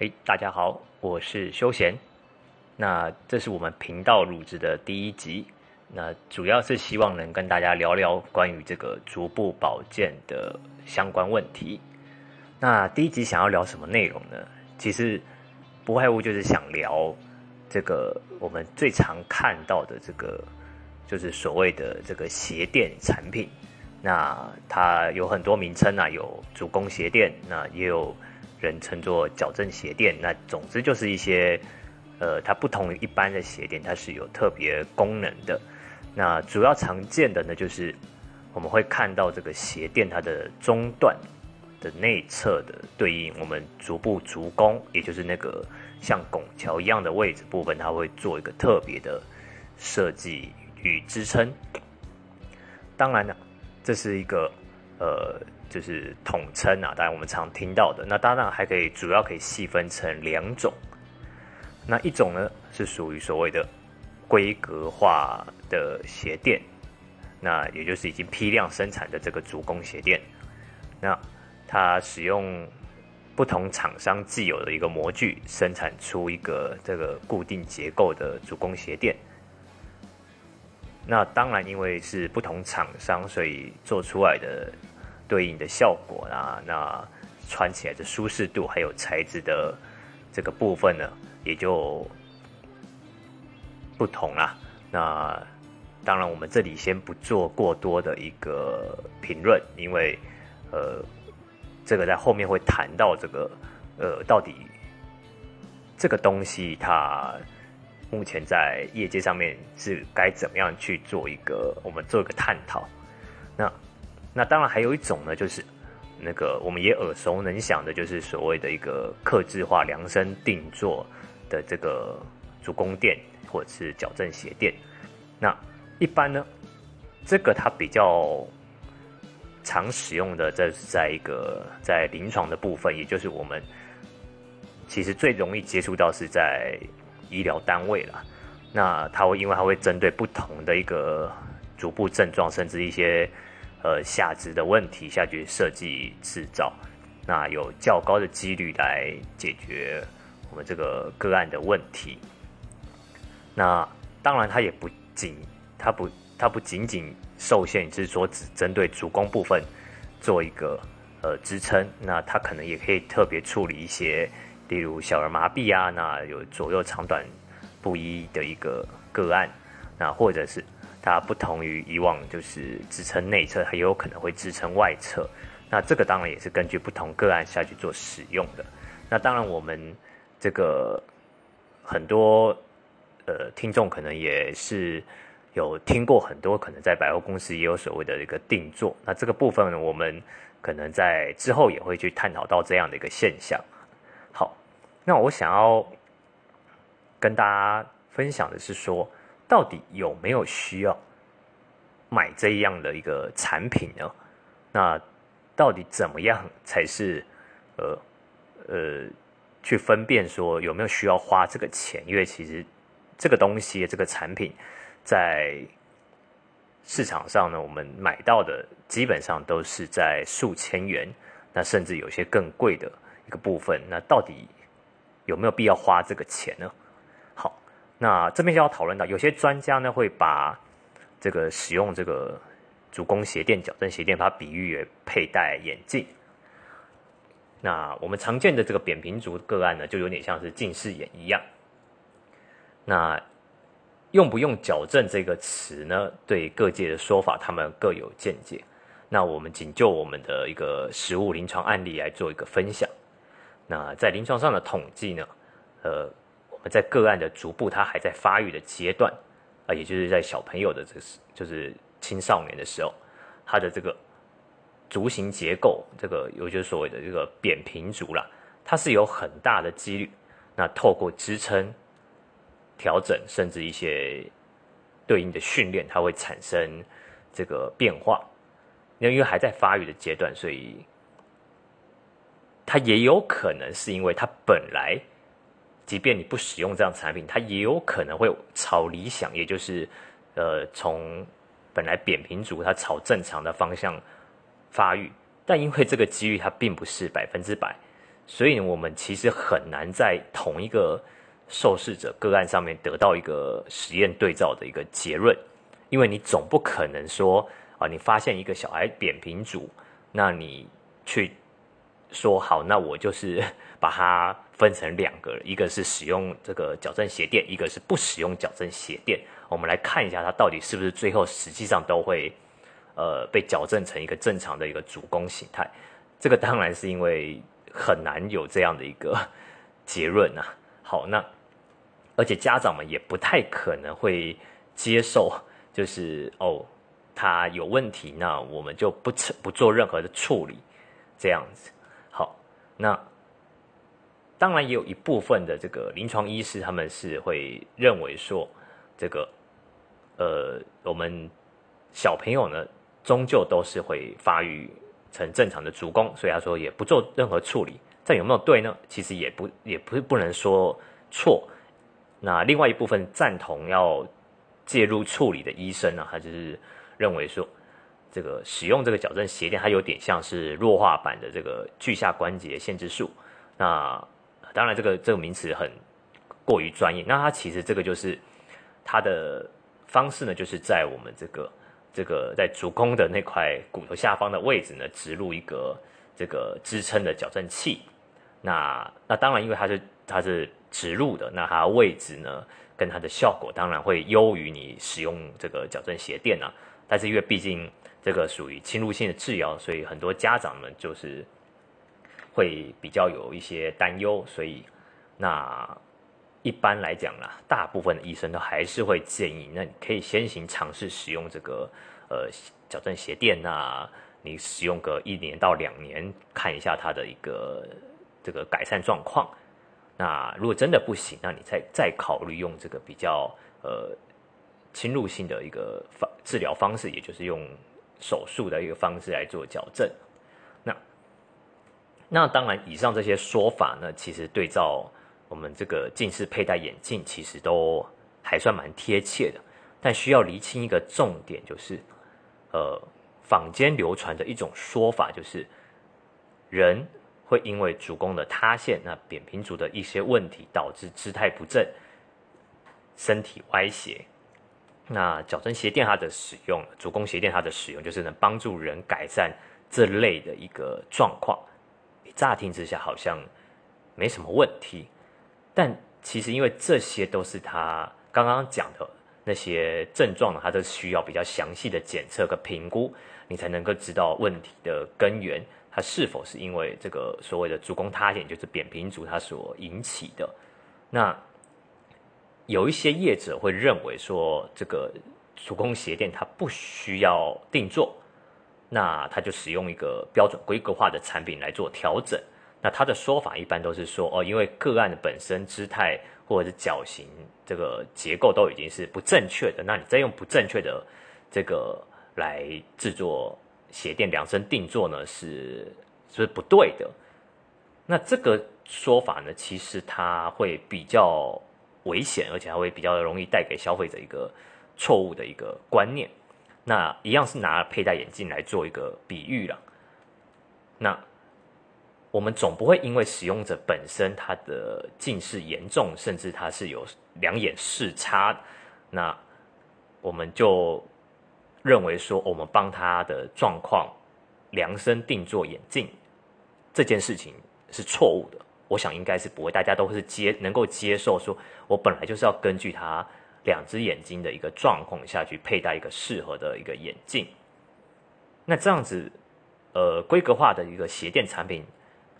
哎，大家好，我是休闲。那这是我们频道录制的第一集，那主要是希望能跟大家聊聊关于这个足部保健的相关问题。那第一集想要聊什么内容呢？其实不外乎就是想聊这个我们最常看到的这个，就是所谓的这个鞋垫产品。那它有很多名称啊，有主攻鞋垫，那也有。人称作矫正鞋垫，那总之就是一些，呃，它不同于一般的鞋垫，它是有特别功能的。那主要常见的呢，就是我们会看到这个鞋垫它的中段的内侧的对应我们足部足弓，也就是那个像拱桥一样的位置部分，它会做一个特别的设计与支撑。当然了，这是一个呃。就是统称啊，当然我们常听到的。那当然还可以，主要可以细分成两种。那一种呢是属于所谓的规格化的鞋垫，那也就是已经批量生产的这个主攻鞋垫。那它使用不同厂商既有的一个模具，生产出一个这个固定结构的主攻鞋垫。那当然因为是不同厂商，所以做出来的。对应的效果啊，那穿起来的舒适度还有材质的这个部分呢，也就不同啦。那当然，我们这里先不做过多的一个评论，因为呃，这个在后面会谈到这个呃，到底这个东西它目前在业界上面是该怎么样去做一个我们做一个探讨。那。那当然还有一种呢，就是那个我们也耳熟能详的，就是所谓的一个克制化量身定做的这个足弓垫或者是矫正鞋垫。那一般呢，这个它比较常使用的，这是在一个在临床的部分，也就是我们其实最容易接触到是在医疗单位了。那它会因为它会针对不同的一个足部症状，甚至一些。呃，下肢的问题下去设计制造，那有较高的几率来解决我们这个个案的问题。那当然，它也不仅，它不，它不仅仅受限，就是说只针对主弓部分做一个呃支撑。那它可能也可以特别处理一些，例如小儿麻痹啊，那有左右长短不一的一个个案，那或者是。它不同于以往，就是支撑内侧，它也有可能会支撑外侧。那这个当然也是根据不同个案下去做使用的。那当然，我们这个很多呃听众可能也是有听过很多，可能在百货公司也有所谓的一个定做。那这个部分呢，我们可能在之后也会去探讨到这样的一个现象。好，那我想要跟大家分享的是说。到底有没有需要买这样的一个产品呢？那到底怎么样才是呃呃去分辨说有没有需要花这个钱？因为其实这个东西这个产品在市场上呢，我们买到的基本上都是在数千元，那甚至有些更贵的一个部分。那到底有没有必要花这个钱呢？那这边就要讨论到，有些专家呢会把这个使用这个足弓鞋垫、矫正鞋垫，把它比喻为佩戴眼镜。那我们常见的这个扁平足个案呢，就有点像是近视眼一样。那用不用矫正这个词呢？对各界的说法，他们各有见解。那我们仅就我们的一个实物临床案例来做一个分享。那在临床上的统计呢，呃。在个案的足部，它还在发育的阶段，啊，也就是在小朋友的这是就是青少年的时候，他的这个足型结构，这个也就是所谓的这个扁平足了，它是有很大的几率，那透过支撑、调整，甚至一些对应的训练，它会产生这个变化。那因为还在发育的阶段，所以它也有可能是因为它本来。即便你不使用这样产品，它也有可能会朝理想，也就是，呃，从本来扁平足它朝正常的方向发育。但因为这个几率它并不是百分之百，所以我们其实很难在同一个受试者个案上面得到一个实验对照的一个结论，因为你总不可能说啊，你发现一个小孩扁平足，那你去说好，那我就是 把它分成两个，一个是使用这个矫正鞋垫，一个是不使用矫正鞋垫。我们来看一下，它到底是不是最后实际上都会呃被矫正成一个正常的一个主攻形态？这个当然是因为很难有这样的一个 结论啊。好，那而且家长们也不太可能会接受，就是哦，他有问题，那我们就不不做任何的处理，这样子。那当然也有一部分的这个临床医师，他们是会认为说这个。呃，我们小朋友呢，终究都是会发育成正常的足弓，所以他说也不做任何处理。这有没有对呢？其实也不也不是不能说错。那另外一部分赞同要介入处理的医生呢，他就是认为说，这个使用这个矫正鞋垫，它有点像是弱化版的这个距下关节限制术。那当然，这个这个名词很过于专业。那它其实这个就是它的。方式呢，就是在我们这个这个在足弓的那块骨头下方的位置呢，植入一个这个支撑的矫正器。那那当然，因为它是它是植入的，那它位置呢，跟它的效果当然会优于你使用这个矫正鞋垫啊。但是因为毕竟这个属于侵入性的治疗，所以很多家长们就是会比较有一些担忧，所以那。一般来讲啦，大部分的医生都还是会建议，那你可以先行尝试使用这个呃矫正鞋垫呐，你使用个一年到两年，看一下它的一个这个改善状况。那如果真的不行，那你再再考虑用这个比较呃侵入性的一个方治疗方式，也就是用手术的一个方式来做矫正。那那当然，以上这些说法呢，其实对照。我们这个近视佩戴眼镜其实都还算蛮贴切的，但需要厘清一个重点，就是，呃，坊间流传的一种说法，就是人会因为足弓的塌陷、那扁平足的一些问题，导致姿态不正、身体歪斜。那矫正鞋垫它的使用，足弓鞋垫它的使用，就是能帮助人改善这类的一个状况。乍听之下好像没什么问题。但其实，因为这些都是他刚刚讲的那些症状呢，他都需要比较详细的检测和评估，你才能够知道问题的根源，它是否是因为这个所谓的足弓塌陷，就是扁平足它所引起的。那有一些业者会认为说，这个足弓鞋垫它不需要定做，那他就使用一个标准规格化的产品来做调整。那他的说法一般都是说，哦，因为个案的本身姿态或者是脚型这个结构都已经是不正确的，那你再用不正确的这个来制作鞋垫量身定做呢，是是不对的。那这个说法呢，其实它会比较危险，而且还会比较容易带给消费者一个错误的一个观念。那一样是拿佩戴眼镜来做一个比喻了，那。我们总不会因为使用者本身他的近视严重，甚至他是有两眼视差，那我们就认为说，我们帮他的状况量身定做眼镜这件事情是错误的。我想应该是不会，大家都是接能够接受，说我本来就是要根据他两只眼睛的一个状况下去佩戴一个适合的一个眼镜。那这样子，呃，规格化的一个鞋垫产品。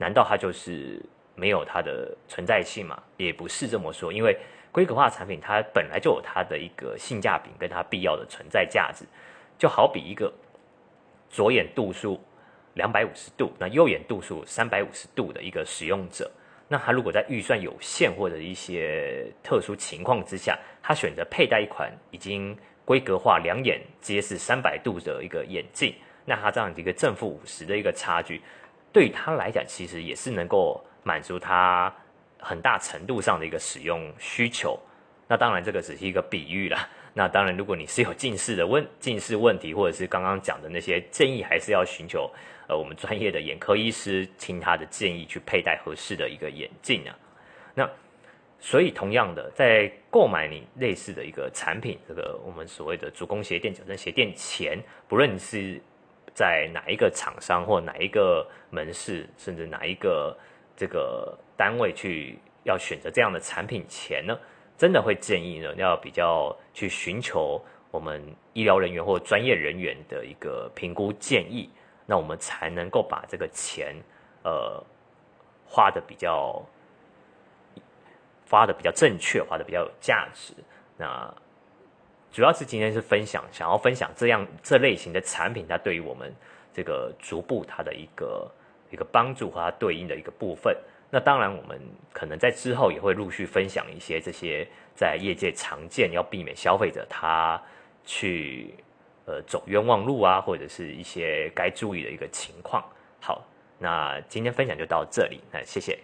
难道它就是没有它的存在性吗？也不是这么说，因为规格化产品它本来就有它的一个性价比跟它必要的存在价值。就好比一个左眼度数两百五十度，那右眼度数三百五十度的一个使用者，那他如果在预算有限或者一些特殊情况之下，他选择佩戴一款已经规格化两眼皆是三百度的一个眼镜，那他这样的一个正负五十的一个差距。对他来讲，其实也是能够满足他很大程度上的一个使用需求。那当然这个只是一个比喻啦。那当然，如果你是有近视的问近视问题，或者是刚刚讲的那些建议，还是要寻求呃我们专业的眼科医师听他的建议去佩戴合适的一个眼镜啊。那所以同样的，在购买你类似的一个产品，这个我们所谓的主攻鞋垫、矫正鞋垫前，不论是在哪一个厂商或哪一个门市，甚至哪一个这个单位去要选择这样的产品前呢？真的会建议呢，要比较去寻求我们医疗人员或专业人员的一个评估建议，那我们才能够把这个钱，呃，花的比较，花的比较正确，花的比较有价值。那主要是今天是分享，想要分享这样这类型的产品，它对于我们这个逐步它的一个一个帮助和它对应的一个部分。那当然，我们可能在之后也会陆续分享一些这些在业界常见要避免消费者他去呃走冤枉路啊，或者是一些该注意的一个情况。好，那今天分享就到这里，那谢谢。